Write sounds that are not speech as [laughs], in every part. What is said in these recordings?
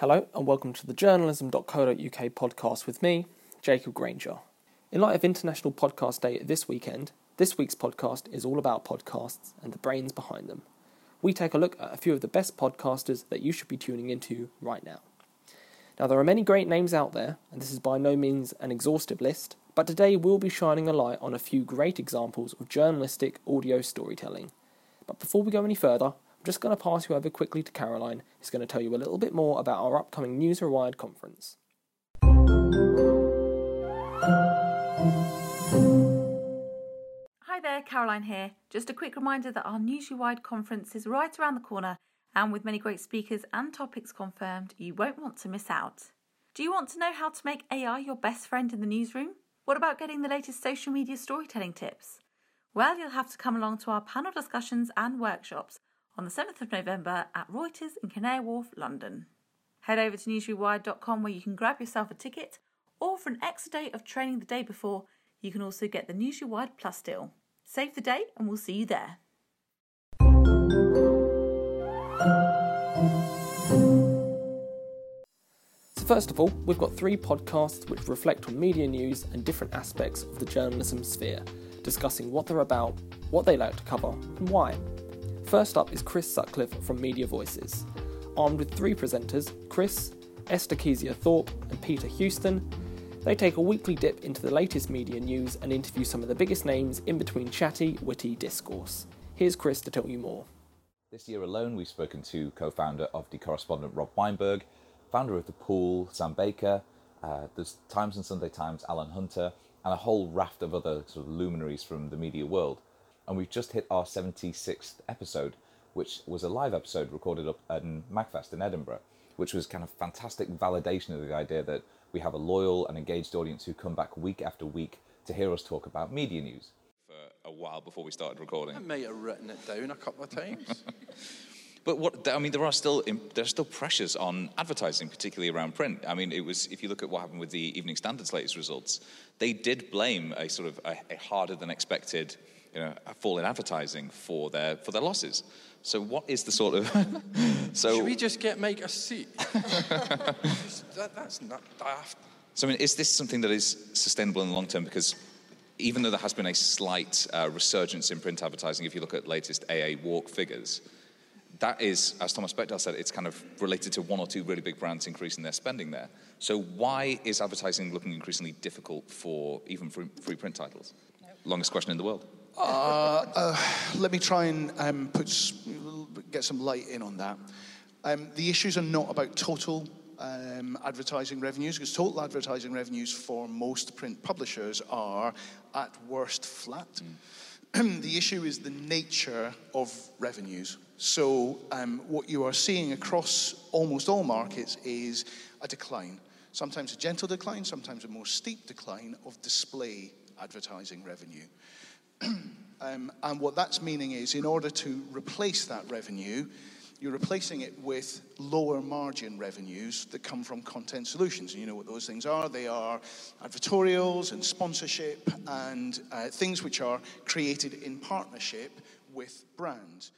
Hello, and welcome to the journalism.co.uk podcast with me, Jacob Granger. In light of International Podcast Day this weekend, this week's podcast is all about podcasts and the brains behind them. We take a look at a few of the best podcasters that you should be tuning into right now. Now, there are many great names out there, and this is by no means an exhaustive list, but today we'll be shining a light on a few great examples of journalistic audio storytelling. But before we go any further, I'm just going to pass you over quickly to Caroline, who's going to tell you a little bit more about our upcoming News Rewired conference. Hi there, Caroline here. Just a quick reminder that our News Rewired conference is right around the corner, and with many great speakers and topics confirmed, you won't want to miss out. Do you want to know how to make AI your best friend in the newsroom? What about getting the latest social media storytelling tips? Well, you'll have to come along to our panel discussions and workshops on the 7th of November at Reuters in Canary Wharf, London. Head over to newsrewired.com where you can grab yourself a ticket, or for an extra day of training the day before, you can also get the News Rewired Plus deal. Save the day and we'll see you there. So, first of all, we've got three podcasts which reflect on media news and different aspects of the journalism sphere, discussing what they're about, what they like to cover, and why. First up is Chris Sutcliffe from Media Voices. Armed with three presenters, Chris, Esther Kezia Thorpe, and Peter Houston, they take a weekly dip into the latest media news and interview some of the biggest names in between chatty, witty discourse. Here's Chris to tell you more. This year alone, we've spoken to co founder of The Correspondent Rob Wijnberg, founder of The Pool, Sam Baker, uh, the Times and Sunday Times, Alan Hunter, and a whole raft of other sort of luminaries from the media world. And we've just hit our 76th episode, which was a live episode recorded up at MagFest in Edinburgh, which was kind of fantastic validation of the idea that we have a loyal and engaged audience who come back week after week to hear us talk about media news. For a while before we started recording. I may have written it down a couple of times. [laughs] But what I mean, there are still there are still pressures on advertising, particularly around print. I mean, it was if you look at what happened with the Evening Standard's latest results, they did blame a sort of a, a harder than expected, you know, fall in advertising for their for their losses. So, what is the sort of [laughs] so? Should we just get make a seat? [laughs] that, that's not daft. So, I mean, is this something that is sustainable in the long term? Because even though there has been a slight uh, resurgence in print advertising, if you look at latest AA WARC figures, that is, as Thomas Baekdal said, it's kind of related to one or two really big brands increasing their spending there. So, why is advertising looking increasingly difficult for even free, free print titles? Longest question in the world. Uh, uh, let me try and um, put, get some light in on that. Um, the issues are not about total um, advertising revenues, because total advertising revenues for most print publishers are at worst flat. Mm. [clears throat] the issue is the nature of revenues. So, um, what you are seeing across almost all markets is a decline. Sometimes a gentle decline, sometimes a more steep decline of display advertising revenue. [clears throat] um, and what that's meaning is, in order to replace that revenue, you're replacing it with lower margin revenues that come from content solutions. And you know what those things are? They are advertorials and sponsorship and uh, things which are created in partnership with brands.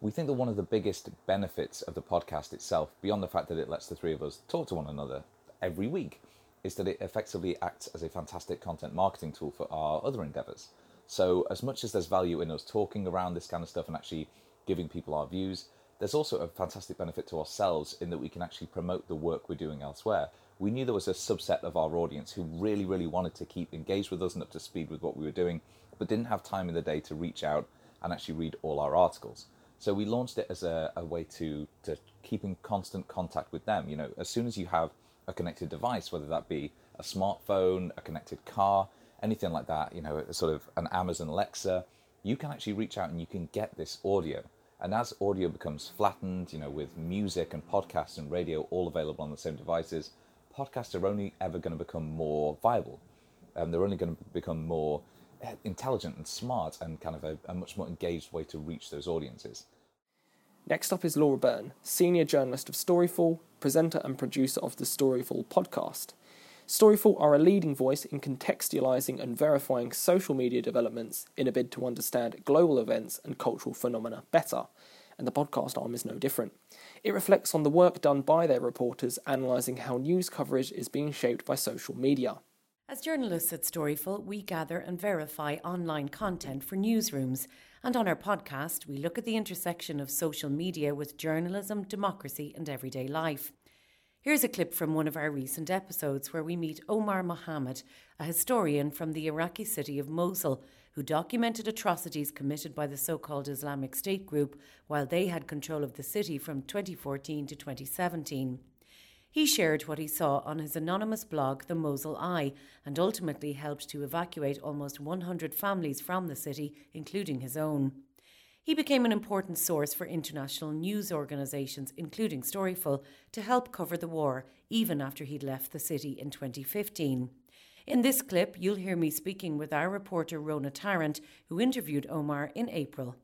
We think that one of the biggest benefits of the podcast itself, beyond the fact that it lets the three of us talk to one another every week, is that it effectively acts as a fantastic content marketing tool for our other endeavors. So, as much as there's value in us talking around this kind of stuff and actually giving people our views, there's also a fantastic benefit to ourselves in that we can actually promote the work we're doing elsewhere. We knew there was a subset of our audience who really, really wanted to keep engaged with us and up to speed with what we were doing, but didn't have time in the day to reach out and actually read all our articles. So we launched it as a, a way to, to keep in constant contact with them. You know, as soon as you have a connected device, whether that be a smartphone, a connected car, anything like that, you know, sort of an Amazon Alexa, you can actually reach out and you can get this audio. And as audio becomes flattened, you know, with music and podcasts and radio all available on the same devices, podcasts are only ever going to become more viable. And they're only going to become more eh, intelligent and smart and kind of a, a much more engaged way to reach those audiences. Next up is Laura Byrne, senior journalist of Storyful, presenter and producer of the Storyful podcast. Storyful are a leading voice in contextualizing and verifying social media developments in a bid to understand global events and cultural phenomena better. and the podcast arm is no different. It reflects on the work done by their reporters analysing how news coverage is being shaped by social media. As journalists at Storyful, we gather and verify online content for newsrooms. And on our podcast, we look at the intersection of social media with journalism, democracy, and everyday life. Here's a clip from one of our recent episodes where we meet Omar Mohammed, a historian from the Iraqi city of Mosul, who documented atrocities committed by the so called Islamic State group while they had control of the city from 2014 to 2017. He shared what he saw on his anonymous blog, The Mosul Eye, and ultimately helped to evacuate almost 100 families from the city, including his own. He became an important source for international news organisations, including Storyful, to help cover the war, even after he'd left the city in 2015. In this clip, you'll hear me speaking with our reporter Rona Tarrant, who interviewed Omar in April.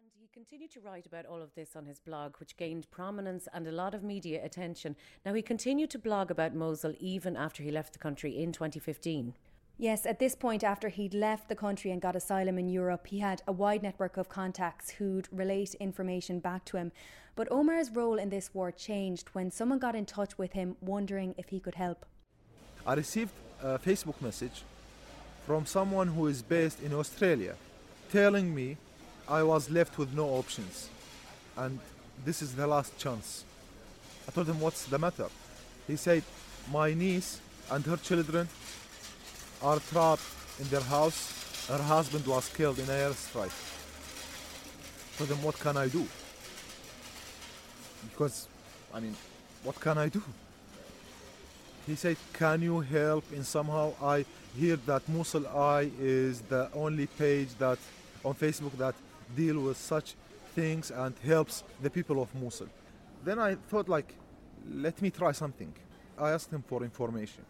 And he continued to write about all of this on his blog, which gained prominence and a lot of media attention. Now, he continued to blog about Mosul even after he left the country in 2015. Yes, at this point, after he'd left the country and got asylum in Europe, he had a wide network of contacts who'd relate information back to him. But Omar's role in this war changed when someone got in touch with him wondering if he could help. I received a Facebook message from someone who is based in Australia telling me I was left with no options and this is the last chance. I told him, What's the matter? He said, My niece and her children are trapped in their house. Her husband was killed in a airstrike. Told them, what can I do? Because, I mean, what can I do? He said, can you help And somehow? I hear that Mosul Eye is the only page that on Facebook that deal with such things and helps the people of Mosul. Then I thought like, let me try something. I asked him for information.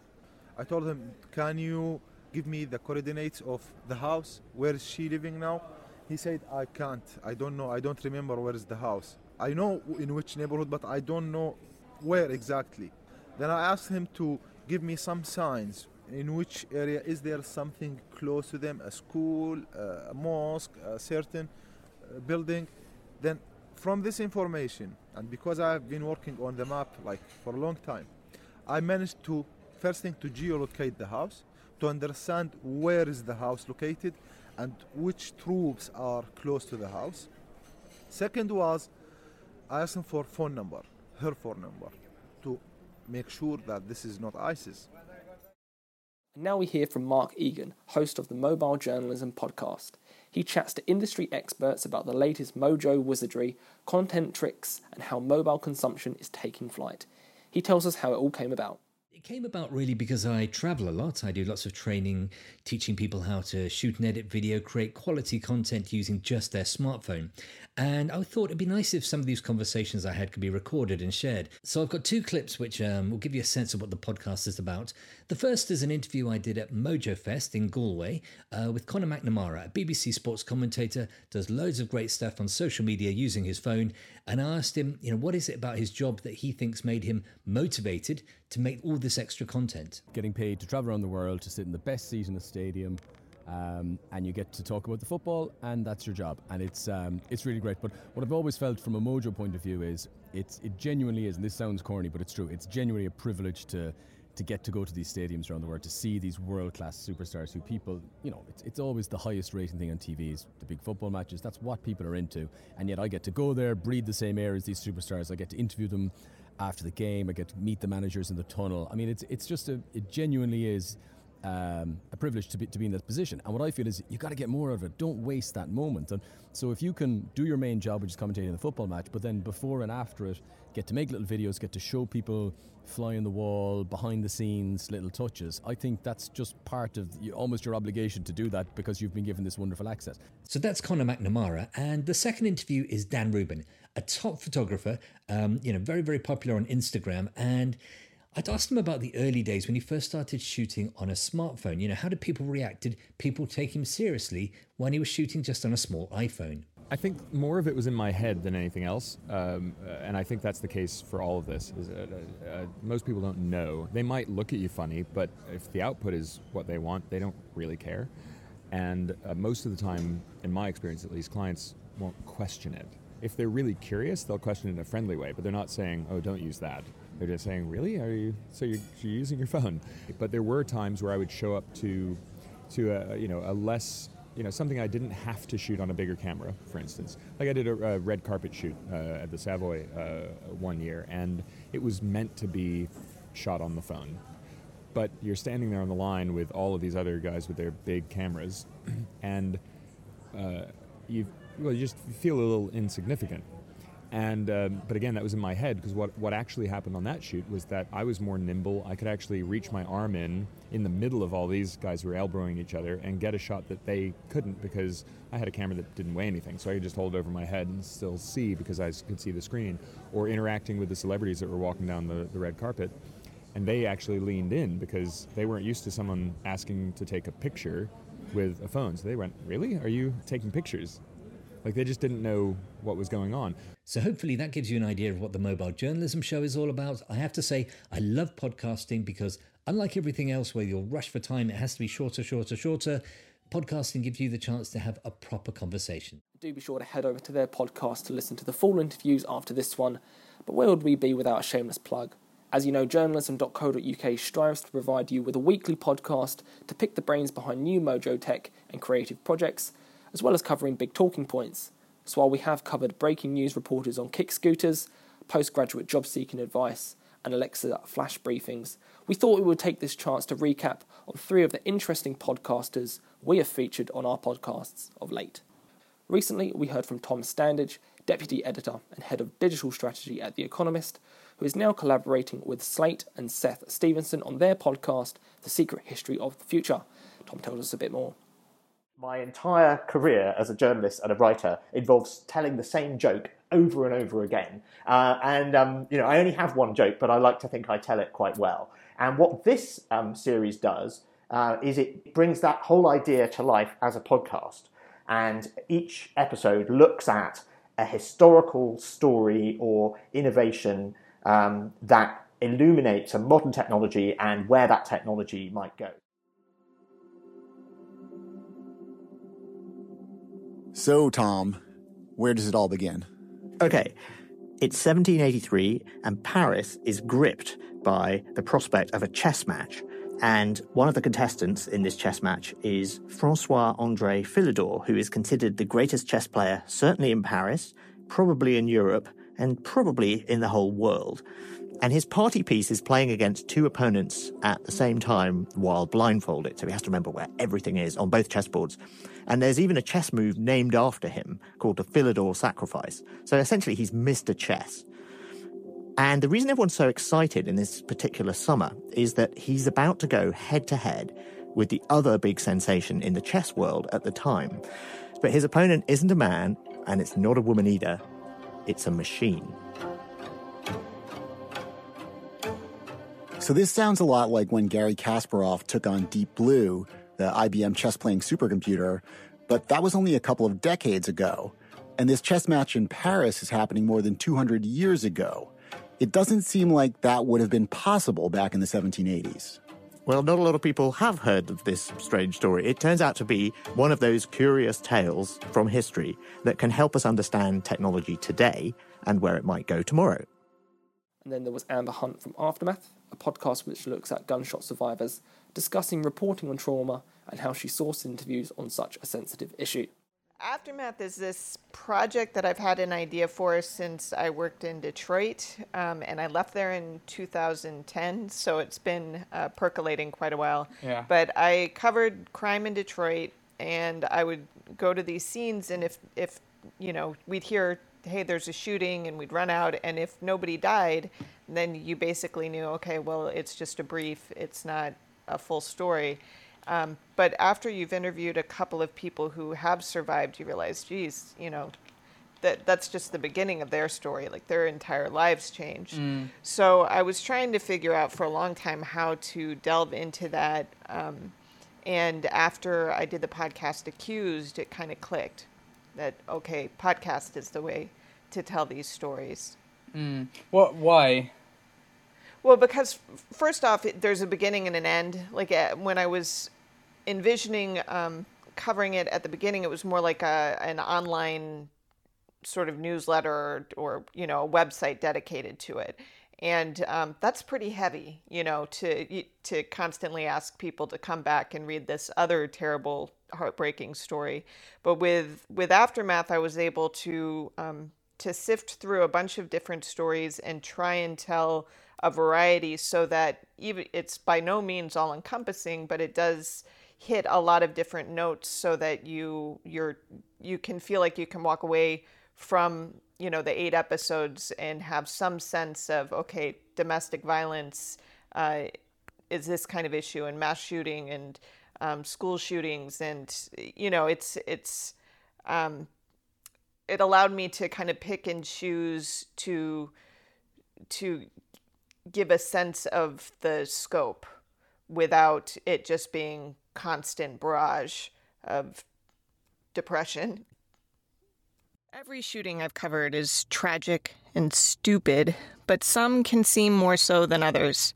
I told him, Can you give me the coordinates of the house? Where is she living now? He said, I can't. I don't know. I don't remember where is the house. I know in which neighborhood, but I don't know where exactly. Then I asked him to give me some signs in which area is there something close to them, a school, a mosque, a certain uh, building. Then from this information, and because I've been working on the map like for a long time, I managed to first thing to geolocate the house, to understand where is the house located and which troops are close to the house. Second was I asked him for phone number, her phone number, to make sure that this is not ISIS. And now we hear from Mark Egan, host of the Mobile Journalism Podcast. He chats to industry experts about the latest mojo wizardry, content tricks, and how mobile consumption is taking flight. He tells us how it all came about. Came about really because I travel a lot. I do lots of training, teaching people how to shoot and edit video, create quality content using just their smartphone. And I thought it'd be nice if some of these conversations I had could be recorded and shared. So I've got two clips which um, will give you a sense of what the podcast is about. The first is an interview I did at Mojo Fest in Galway uh, with Conor McNamara, a BBC sports commentator, does loads of great stuff on social media using his phone. And I asked him, you know, what is it about his job that he thinks made him motivated to make all this extra content? Getting paid to travel around the world to sit in the best seat in a stadium. Um, and you get to talk about the football, and that's your job, and it's um, it's really great. But what I've always felt from a Mojo point of view is it's it genuinely is, and this sounds corny, but it's true. It's genuinely a privilege to to get to go to these stadiums around the world to see these world class superstars who people, you know, it's, it's always the highest rating thing on TV is the big football matches. That's what people are into, and yet I get to go there, breathe the same air as these superstars. I get to interview them after the game. I get to meet the managers in the tunnel. I mean, it's it's just a it genuinely is um, a privilege to be, to be in that position. And what I feel is you've got to get more out of it. Don't waste that moment. And so if you can do your main job, which is commentating the football match, but then before and after it, get to make little videos, get to show people fly on the wall, behind the scenes, little touches. I think that's just part of almost your obligation to do that because you've been given this wonderful access. So that's Conor McNamara, and the second interview is Dan Rubin, a top photographer, um, you know, very very popular on Instagram, and I'd asked him about the early days when he first started shooting on a smartphone. You know, how did people react? Did people take him seriously when he was shooting just on a small iPhone? I think more of it was in my head than anything else, um, and I think that's the case for all of this. Is, uh, uh, most people don't know. They might look at you funny, but if the output is what they want, they don't really care. And uh, most of the time, in my experience at least, clients won't question it. if they're really curious, they'll question it in a friendly way, but they're not saying, "Oh, don't use that." They're just saying, "Really? Are you so you're, you're using your phone?" But there were times where I would show up to to a you know a less you know something I didn't have to shoot on a bigger camera, for instance. Like I did a, a red carpet shoot uh, at the Savoy uh, one year, and it was meant to be shot on the phone. But you're standing there on the line with all of these other guys with their big cameras, [clears throat] and uh, you well you just feel a little insignificant and um, but again, that was in my head because what what actually happened on that shoot was that I was more nimble. I could actually reach my arm in in the middle of all these guys who were elbowing each other and get a shot that they couldn't because I had a camera that didn't weigh anything, so I could just hold it over my head and still see because I could see the screen. Or interacting with the celebrities that were walking down the, the red carpet, and they actually leaned in because they weren't used to someone asking to take a picture with a phone. So they went, "Really? Are you taking pictures?" Like they just didn't know what was going on. So hopefully that gives you an idea of what the mobile journalism show is all about. I have to say, I love podcasting because unlike everything else where you'll rush for time, it has to be shorter, shorter, shorter. Podcasting gives you the chance to have a proper conversation. Do be sure to head over to their podcast to listen to the full interviews after this one. But where would we be without a shameless plug? As you know, journalism.co.uk strives to provide you with a weekly podcast to pick the brains behind new mojo tech and creative projects as well as covering big talking points. So while we have covered breaking news reporters on kick scooters, postgraduate job seeking advice, and Alexa flash briefings, we thought we would take this chance to recap on three of the interesting podcasters we have featured on our podcasts of late. Recently, we heard from Tom Standage, Deputy Editor and Head of Digital Strategy at The Economist, who is now collaborating with Slate and Seth Stevenson on their podcast, The Secret History of the Future. Tom tells us a bit more. My entire career as a journalist and a writer involves telling the same joke over and over again. Uh, and, um, you know, I only have one joke, but I like to think I tell it quite well. And what this um, series does uh, is it brings that whole idea to life as a podcast. And each episode looks at a historical story or innovation um, that illuminates a modern technology and where that technology might go. So, Tom, where does it all begin? Okay, it's 1783, and Paris is gripped by the prospect of a chess match. And one of the contestants in this chess match is Francois Andre Philidor, who is considered the greatest chess player, certainly in Paris, probably in Europe, and probably in the whole world. And his party piece is playing against two opponents at the same time while blindfolded. So he has to remember where everything is on both chessboards. And there's even a chess move named after him called the Philidor Sacrifice. So essentially, he's Mr. Chess. And the reason everyone's so excited in this particular summer is that he's about to go head to head with the other big sensation in the chess world at the time. But his opponent isn't a man, and it's not a woman either, it's a machine. So this sounds a lot like when Gary Kasparov took on Deep Blue, the IBM chess playing supercomputer, but that was only a couple of decades ago. And this chess match in Paris is happening more than 200 years ago. It doesn't seem like that would have been possible back in the 1780s. Well, not a lot of people have heard of this strange story. It turns out to be one of those curious tales from history that can help us understand technology today and where it might go tomorrow. And then there was Amber Hunt from Aftermath, a podcast which looks at gunshot survivors, discussing reporting on trauma and how she sourced interviews on such a sensitive issue. Aftermath is this project that I've had an idea for since I worked in Detroit, um, and I left there in 2010, so it's been uh, percolating quite a while. Yeah. But I covered crime in Detroit, and I would go to these scenes, and if if you know we'd hear hey, there's a shooting, and we'd run out, and if nobody died, then you basically knew, okay, well, it's just a brief, it's not a full story. Um, but after you've interviewed a couple of people who have survived, you realize, geez, you know, that that's just the beginning of their story. Like their entire lives changed. Mm. So I was trying to figure out for a long time how to delve into that. Um, and after I did the podcast Accused, it kind of clicked that okay, podcast is the way to tell these stories. Mm. What? Why? Well, because first off, there's a beginning and an end. Like uh, when I was envisioning um, covering it at the beginning, it was more like a, an online sort of newsletter or, or you know a website dedicated to it and um, that's pretty heavy you know to to constantly ask people to come back and read this other terrible heartbreaking story but with with aftermath i was able to um, to sift through a bunch of different stories and try and tell a variety so that even it's by no means all encompassing but it does hit a lot of different notes so that you you're you can feel like you can walk away from you know the eight episodes and have some sense of okay domestic violence uh, is this kind of issue and mass shooting and um, school shootings and you know it's it's um, it allowed me to kind of pick and choose to to give a sense of the scope without it just being constant barrage of depression Every shooting I've covered is tragic and stupid, but some can seem more so than others.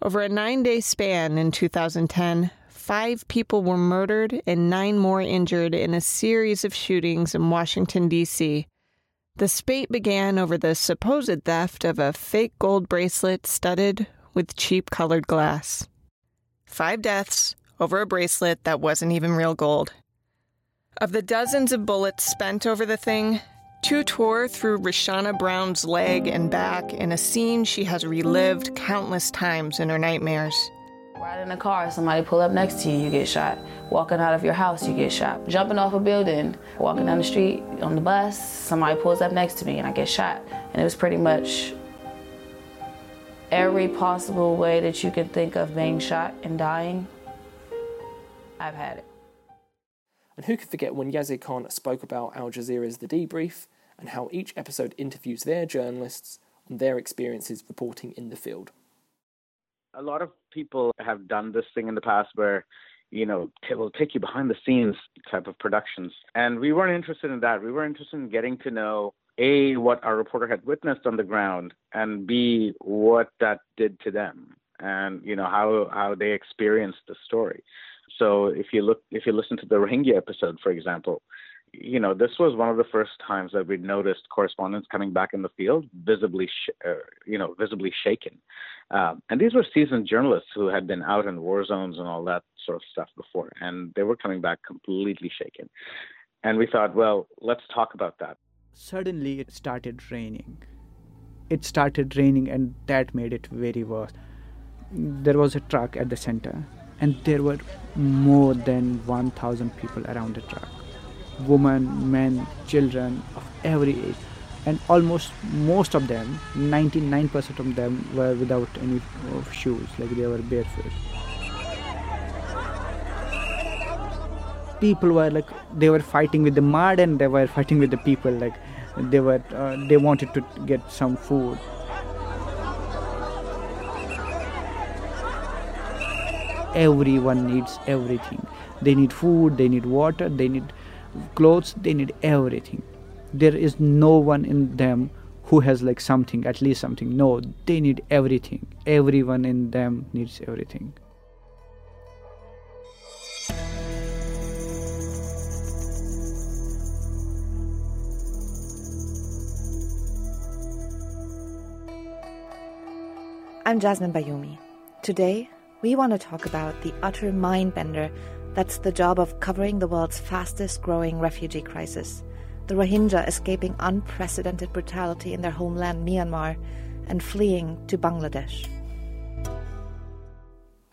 Over a nine day span in 2010, five people were murdered and nine more injured in a series of shootings in Washington, D.C. The spate began over the supposed theft of a fake gold bracelet studded with cheap colored glass. Five deaths over a bracelet that wasn't even real gold. Of the dozens of bullets spent over the thing, two tore through Rashana Brown's leg and back in a scene she has relived countless times in her nightmares. Riding in a car, somebody pull up next to you, you get shot. Walking out of your house, you get shot. Jumping off a building, walking down the street on the bus, somebody pulls up next to me and I get shot. And it was pretty much every possible way that you could think of being shot and dying, I've had it. And who could forget when Yazid Khan spoke about Al Jazeera's The Debrief and how each episode interviews their journalists on their experiences reporting in the field. A lot of people have done this thing in the past where, you know, it will take you behind the scenes type of productions. And we weren't interested in that. We were interested in getting to know A, what our reporter had witnessed on the ground, and B, what that did to them and, you know, how, how they experienced the story. So if you look, if you listen to the Rohingya episode, for example, you know, this was one of the first times that we'd noticed correspondents coming back in the field visibly, sh- uh, you know, visibly shaken. Um, and these were seasoned journalists who had been out in war zones and all that sort of stuff before, and they were coming back completely shaken. And we thought, well, let's talk about that. Suddenly, it started raining. It started raining, and that made it very worse. There was a truck at the center and there were more than 1000 people around the truck women men children of every age. And almost most of them 99% of them were without any shoes like they were barefoot. People were like they were fighting with the mud and they were fighting with the people like they were uh, they wanted to get some food. Everyone needs everything. They need food they need water they need clothes they need everything. There is no one in them who has like something at least something. No they need everything. Everyone in them needs everything. I'm Jasmine Bayoumi. Today, we want to talk about the utter mind bender that's the job of covering the world's fastest growing refugee crisis the Rohingya escaping unprecedented brutality in their homeland, Myanmar, and fleeing to Bangladesh.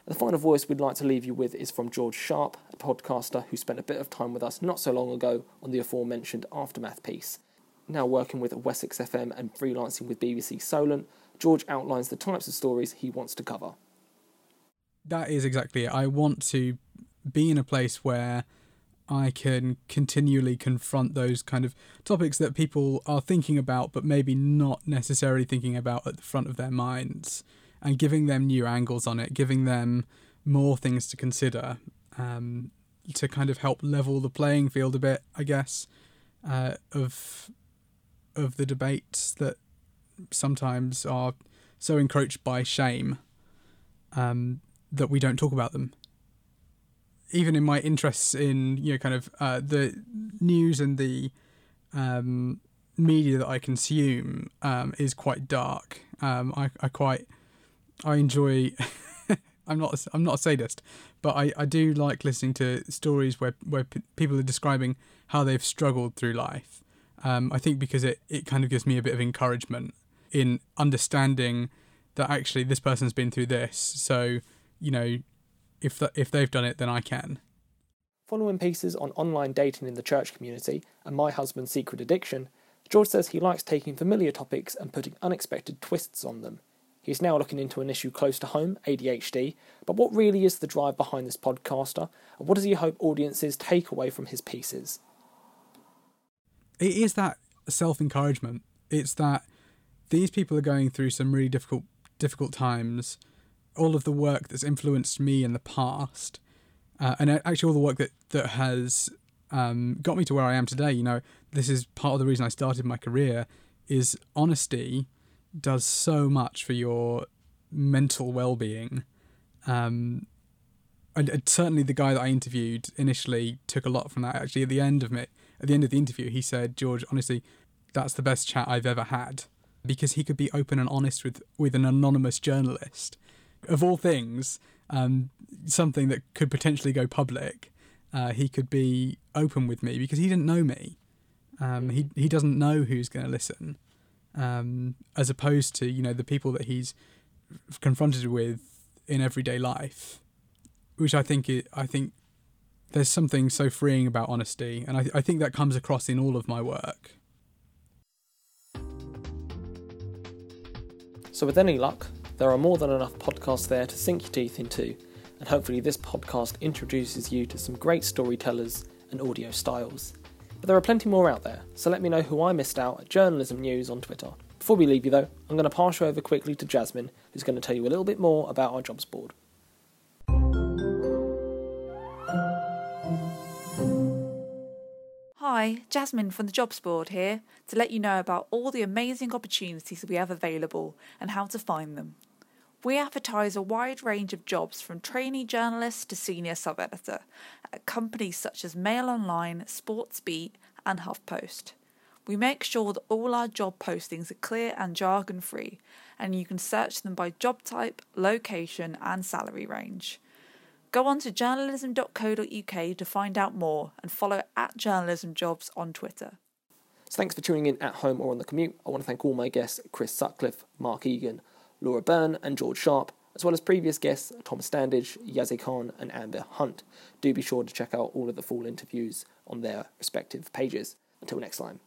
The final voice we'd like to leave you with is from George Sharp, a podcaster who spent a bit of time with us not so long ago on the aforementioned Aftermath piece. Now working with Wessex FM and freelancing with BBC Solent, George outlines the types of stories he wants to cover that is exactly it. I want to be in a place where I can continually confront those kind of topics that people are thinking about, but maybe not necessarily thinking about at the front of their minds, and giving them new angles on it, giving them more things to consider um, to kind of help level the playing field a bit, I guess, uh, of of the debates that sometimes are so encroached by shame um, that we don't talk about them. Even in my interests in you know kind of uh, the news and the um, media that I consume um, is quite dark. Um, I, I quite I enjoy. [laughs] I'm not I'm not a sadist, but I, I do like listening to stories where where p- people are describing how they've struggled through life. Um, I think because it, it kind of gives me a bit of encouragement in understanding that actually this person's been through this. So you know, if that if they've done it, then I can. Following pieces on online dating in the church community and my husband's secret addiction, George says he likes taking familiar topics and putting unexpected twists on them. He's now looking into an issue close to home, ADHD, but what really is the drive behind this podcaster, and what does he hope audiences take away from his pieces? It is that self encouragement. It's that these people are going through some really difficult difficult times. All of the work that's influenced me in the past uh, and actually all the work that that has um, got me to where I am today. You know, this is part of the reason I started my career. Is honesty does so much for your mental well-being. Um, and, and certainly the guy that I interviewed initially took a lot from that. Actually, at the end of it, at the end of the interview, he said, "George, honestly, that's the best chat I've ever had." Because he could be open and honest with, with an anonymous journalist. Of all things, um, something that could potentially go public, uh, he could be open with me because he didn't know me. Um, he he doesn't know who's going to listen, um, as opposed to you know the people that he's confronted with in everyday life, which I think it, I think there's something so freeing about honesty, and I I think that comes across in all of my work. So with any luck, there are more than enough podcasts there to sink your teeth into, and hopefully, this podcast introduces you to some great storytellers and audio styles. But there are plenty more out there, so let me know who I missed out at Journalism News on Twitter. Before we leave you though, I'm going to pass you over quickly to Jasmine, who's going to tell you a little bit more about our jobs board. Hi, Jasmine from the Jobs Board here to let you know about all the amazing opportunities we have available and how to find them. We advertise a wide range of jobs from trainee journalist to senior sub editor at companies such as Mail Online, Sportsbeat, and HuffPost. We make sure that all our job postings are clear and jargon free, and you can search them by job type, location, and salary range. Go on to journalism.co.uk to find out more and follow at Journalism Jobs on Twitter. So thanks for tuning in at home or on the commute. I want to thank all my guests Chris Sutcliffe, Mark Egan, Laura Byrne, and George Sharp, as well as previous guests Thomas Standage, Yazzie Khan, and Amber Hunt. Do be sure to check out all of the full interviews on their respective pages. Until next time.